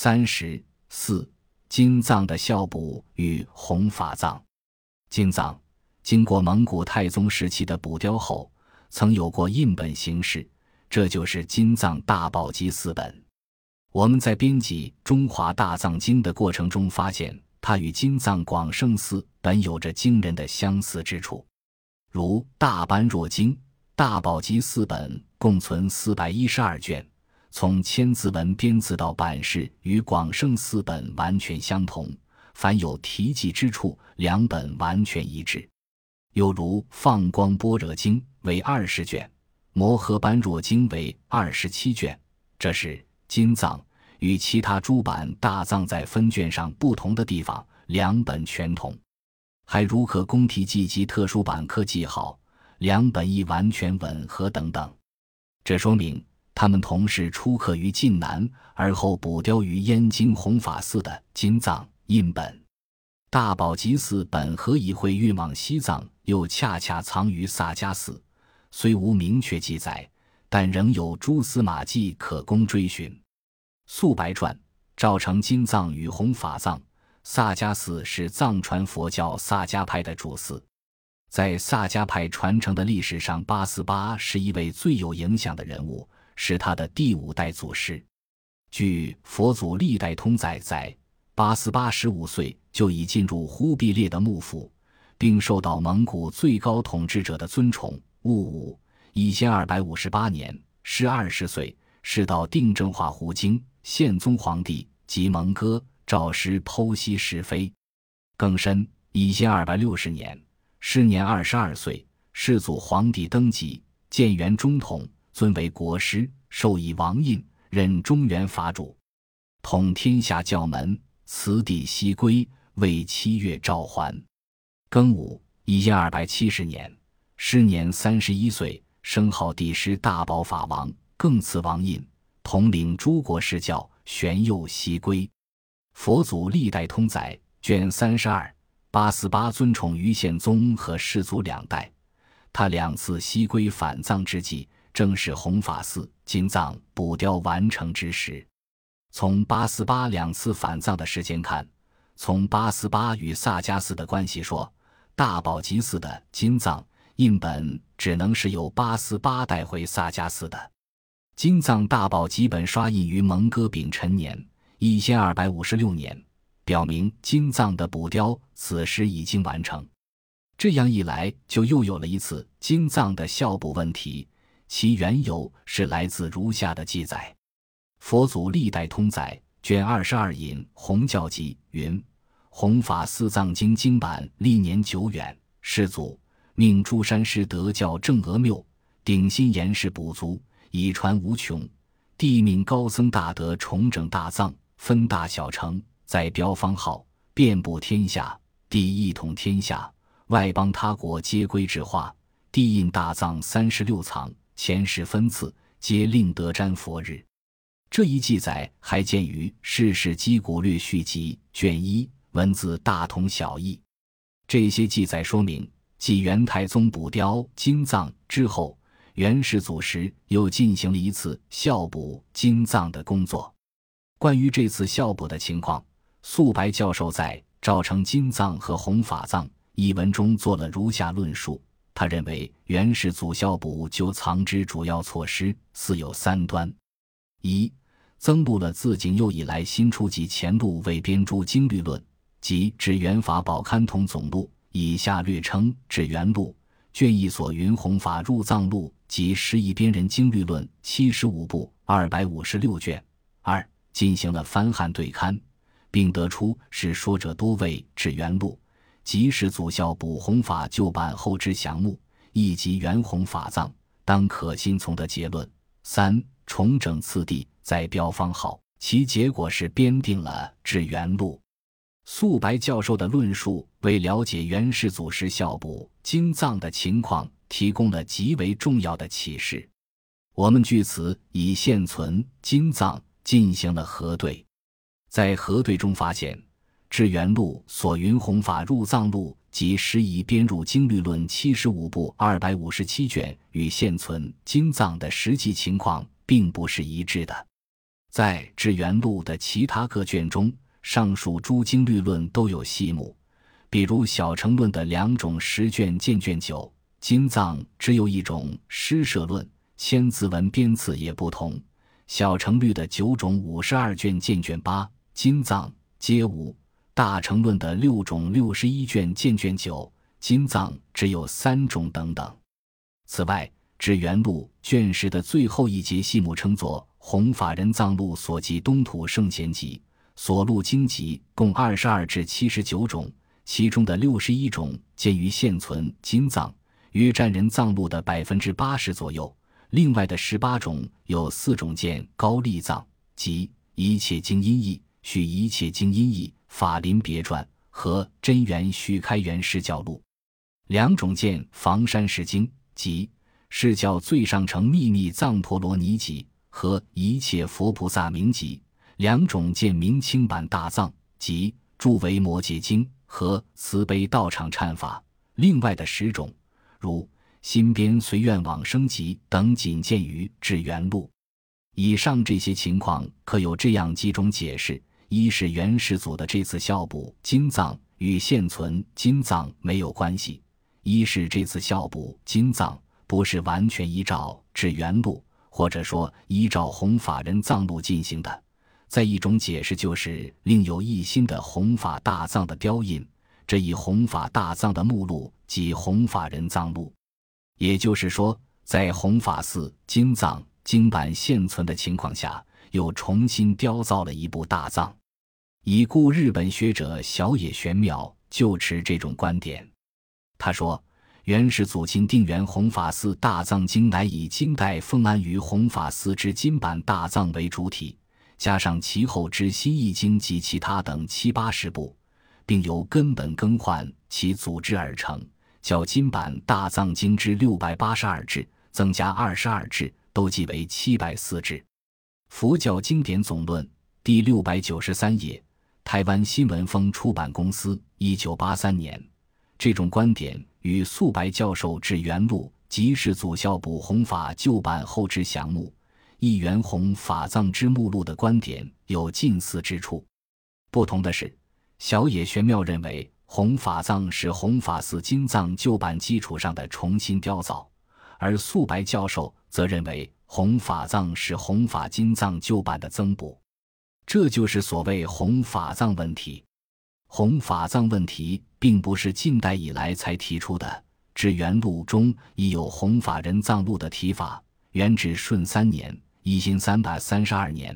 三十四，金藏的孝补与弘法藏。金藏经过蒙古太宗时期的补雕后，曾有过印本形式，这就是金藏大宝积四本。我们在编辑《中华大藏经》的过程中发现，它与金藏广胜寺本有着惊人的相似之处，如《大般若经》《大宝积四本共存四百一十二卷。从千字文编字到版式与广胜四本完全相同，凡有题记之处，两本完全一致。又如《放光般若经》为二十卷，《摩诃般若经》为二十七卷，这是金藏与其他诸版大藏在分卷上不同的地方，两本全同。还如可宫题记及特殊版刻记号，两本亦完全吻合等等。这说明。他们同时出刻于晋南，而后补雕于燕京弘法寺的金藏印本。大宝积寺本何以会运往西藏，又恰恰藏于萨迦寺，虽无明确记载，但仍有蛛丝马迹可供追寻。素白传赵成金藏与弘法藏，萨迦寺是藏传佛教萨迦派的主寺，在萨迦派传承的历史上，八思巴是一位最有影响的人物。是他的第五代祖师。据《佛祖历代通载》载，八思巴十五岁就已进入忽必烈的幕府，并受到蒙古最高统治者的尊崇。戊午一千二百五十八年，十二十岁，是到定正化胡经，宪宗皇帝及蒙哥赵师剖析是非。更深，一千二百六十年，时年二十二岁，世祖皇帝登基，建元中统。尊为国师，授以王印，任中原法主，统天下教门。此地西归，为七月召还。庚午，一千二百七十年，时年三十一岁，升号帝师大宝法王，更赐王印，统领诸国释教，玄佑西归。佛祖历代通载卷三十二，八思巴尊崇于宪宗和世祖两代，他两次西归返藏之际。正是弘法寺金藏补雕完成之时。从八思巴两次返藏的时间看，从八思巴与萨迦寺的关系说，大宝积寺的金藏印本只能是由八思巴带回萨迦寺的。金藏大宝基本刷印于蒙哥丙辰年一千二百五十六年，表明金藏的补雕此时已经完成。这样一来，就又有了一次金藏的孝补问题。其缘由是来自如下的记载：佛祖历代通载卷二十二引弘教集云，弘法四藏经经版历年久远，世祖命诸山师得教正阿谬，顶心严氏补足，以传无穷。帝命高僧大德重整大藏，分大小乘，在标方号，遍布天下，帝一统天下，外邦他国皆归之化。帝印大藏三十六藏。前世分次，皆令得瞻佛日。这一记载还见于《世事积古略续集》卷一，文字大同小异。这些记载说明，继元太宗补雕金藏之后，元世祖时又进行了一次孝补金藏的工作。关于这次孝补的情况，素白教授在《赵成金藏和弘法藏》一文中做了如下论述。他认为，元世祖孝补就藏之主要措施似有三端：一、增录了自景佑以来新初级前录未编著经律论，即《指元法宝刊通总录》，以下略称《指元录》卷一所云弘法入藏录及十一编人经律论七十五部二百五十六卷；二、进行了翻汉对刊，并得出是说者多为《指元录》。即使祖孝补弘法旧版后之详目，以及元弘法藏当可信从的结论。三重整次第，再标方号，其结果是编定了至元录。素白教授的论述为了解元世祖时孝补金藏的情况提供了极为重要的启示。我们据此以现存金藏进行了核对，在核对中发现。至元录所云弘法入藏录及时宜编入经律论七十五部二百五十七卷与现存经藏的实际情况并不是一致的。在《至元录》的其他各卷中，上述诸经律论都有细目，比如《小乘论》的两种十卷见卷九，金藏只有一种施舍论，千字文编次也不同；《小乘律》的九种五十二卷见卷八，金藏皆无；《大乘论》的六种六十一卷见卷九，金藏只有三种等等。此外，《至元录》卷十的最后一节细目称作。弘法人藏录所记东土圣贤集所录经籍共二十二至七十九种，其中的六十一种见于现存金藏，约占人藏录的百分之八十左右。另外的十八种有四种见高丽藏，即一切经音译、续一切经音译、法林别传和真元续开元释教录；两种见房山石经，即释教最上乘秘密藏陀罗尼集。和一切佛菩萨名集两种见明清版大藏，即诸维摩诘经和慈悲道场忏法。另外的十种，如新编随愿往生集等，仅见于至元录。以上这些情况可有这样几种解释：一是元始祖的这次孝补金藏与现存金藏没有关系；一是这次孝补金藏不是完全依照至元录。或者说依照弘法人藏录进行的，再一种解释就是另有一新的弘法大藏的雕印，这一弘法大藏的目录即弘法人藏录。也就是说，在弘法寺金藏经版现存的情况下，又重新雕造了一部大藏。已故日本学者小野玄妙就持这种观点，他说。元始祖钦定元弘法寺大藏经乃以金代奉安于弘法寺之金版大藏为主体，加上其后之新译经及其他等七八十部，并由根本更换其组织而成，较金版大藏经之六百八十二志增加二十二志，都计为七百四志。佛教经典总论第六百九十三页，台湾新闻风出版公司，一九八三年。这种观点。与素白教授至元录即是祖孝补弘法旧版后之详目一元弘法藏之目录的观点有近似之处。不同的是，小野玄妙认为弘法藏是弘法寺金藏旧版基础上的重新雕造，而素白教授则认为弘法藏是弘法金藏旧版的增补。这就是所谓弘法藏问题。弘法藏问题并不是近代以来才提出的，《至元录》中已有弘法人藏录的提法。元至顺三年（一心三百三十二年），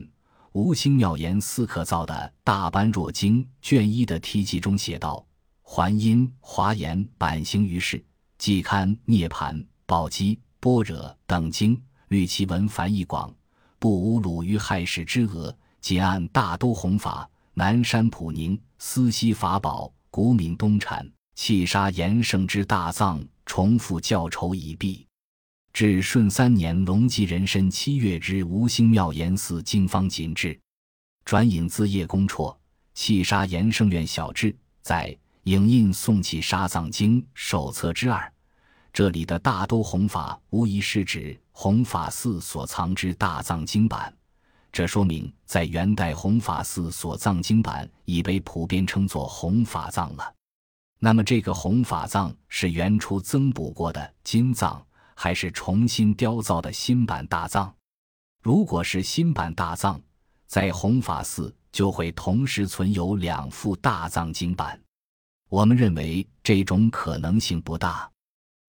吴兴妙言寺刻造的《大般若经》卷一的题记中写道：“还因华严版行于世，即堪涅盘、宝积、般若等经，虑其文繁义广，不无鲁于害世之讹，仅按大都弘法。”南山普宁、思西法宝、古闽东产、弃杀延圣之大藏，重复教酬已毕。至顺三年龙吉壬申七月之，吴兴妙严寺经方紧至，转引自叶公绰弃杀延圣院小志，在影印宋弃杀藏经手册之二。这里的大都弘法，无疑是指弘法寺所藏之大藏经版。这说明，在元代弘法寺所藏经版已被普遍称作弘法藏了。那么，这个弘法藏是原初增补过的金藏，还是重新雕造的新版大藏？如果是新版大藏，在弘法寺就会同时存有两副大藏经版。我们认为这种可能性不大。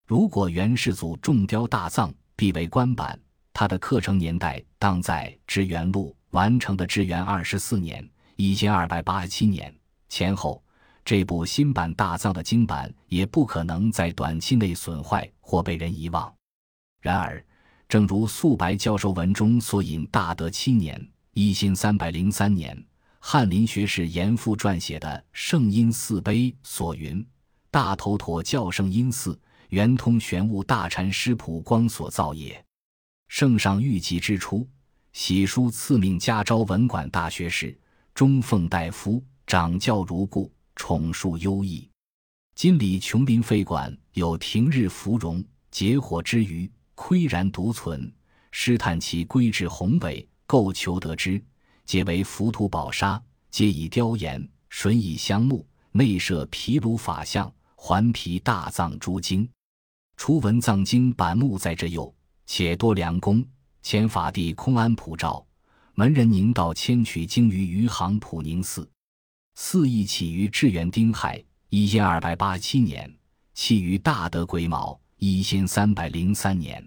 如果元世祖重雕大藏，必为官版。他的课程年代当在至元录完成的至元二十四年（一千二百八十七年）前后。这部新版大藏的经版也不可能在短期内损坏或被人遗忘。然而，正如素白教授文中所引大德七年（一千三百零三年）翰林学士严复撰写的《圣音寺碑》所云：“大头陀教圣音寺，圆通玄悟大禅师普光所造也。”圣上御疾之初，喜书赐命加招文馆大学士，中奉大夫，掌教如故，宠述优异。今里琼林废馆有庭日芙蓉结火之余，岿然独存。师叹其规制宏伟，构求得之。皆为浮屠宝刹，皆以雕岩，纯以香木，内设毗卢法像，环皮大藏诸经。初闻藏经版木在这右，且多良工。前法帝空安普照，门人宁道迁取经于余杭普宁寺。寺亦起于至元丁亥一千二百八十七年，弃于大德癸卯一千三百零三年。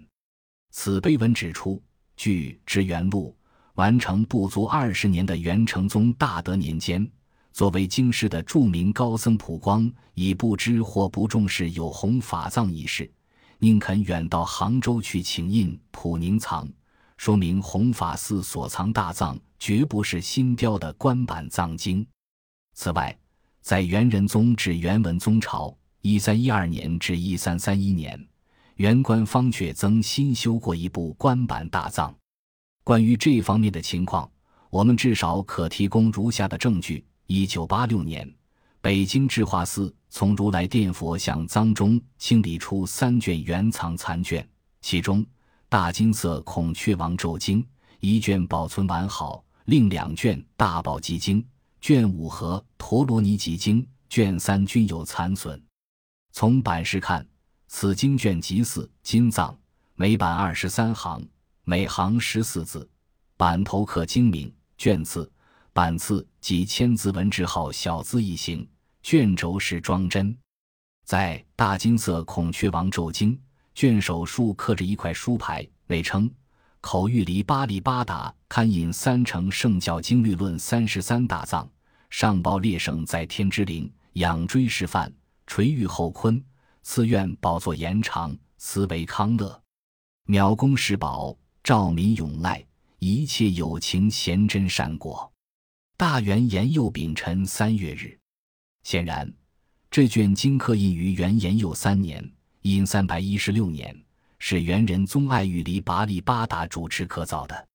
此碑文指出，据《至元录》，完成不足二十年的元成宗大德年间，作为京师的著名高僧普光，已不知或不重视有弘法藏一事，宁肯远到杭州去请印普宁藏。说明弘法寺所藏大藏绝不是新雕的官版藏经。此外，在元仁宗至元文宗朝（一三一二年至一三三一年），元官方却曾新修过一部官版大藏。关于这方面的情况，我们至少可提供如下的证据：一九八六年，北京智化寺从如来殿佛像藏中清理出三卷原藏残卷，其中。大金色孔雀王咒经一卷保存完好，另两卷大宝积经卷五和陀罗尼集经卷三均有残损。从版式看，此经卷集四金藏，每版二十三行，每行十四字，版头刻精明，卷次、版次及千字文字号小字一行，卷轴是装帧。在大金色孔雀王咒经。卷首处刻着一块书牌，内称“口玉离巴利巴达堪引三乘圣教经律论三十三大藏”，上报列圣在天之灵，仰追示范，垂玉后坤，赐愿宝座延长，慈为康乐，渺公世宝，照民永赖，一切有情贤真善果。大元延佑丙辰三月日。显然，这卷经刻印于元延佑三年。因三百一十六年，是元仁宗爱玉离拔利八达主持刻造的。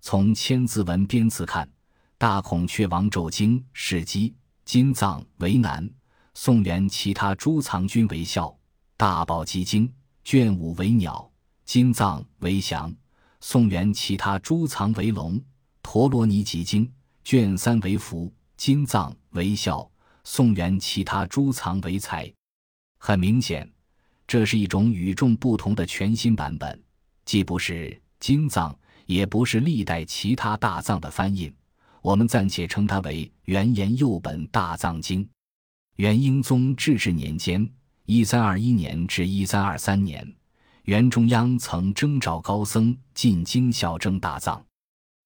从千字文编次看，《大孔雀王咒经》是基金藏为南，宋元其他诸藏均为孝；《大宝积经》卷五为鸟，金藏为祥；宋元其他诸藏为龙；《陀罗尼集经》卷三为福，金藏为孝；宋元其他诸藏为财。很明显。这是一种与众不同的全新版本，既不是金藏，也不是历代其他大藏的翻印。我们暂且称它为元延佑本大藏经。元英宗至治年间（一三二一年至一三二三年），元中央曾征召高僧进京校正大藏。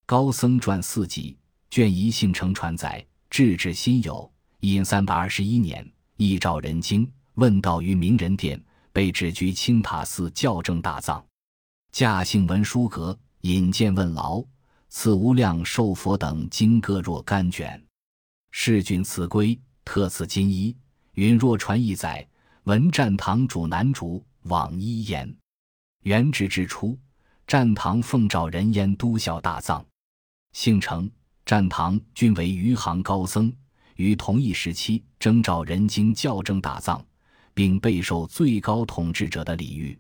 高僧传四集，卷一姓承传载，至至辛酉，因三百二十一年，一照人经，问道于明仁殿。被指居清塔寺校正大藏，驾幸文殊阁引荐问劳，赐无量寿佛等经各若干卷。世君赐归，特赐金衣。允若传一载，闻战堂主南主往一言。元直之初，战堂奉诏人焉督校大藏，姓程、善堂均为余杭高僧，于同一时期征召人经校正打藏。并备受最高统治者的礼遇。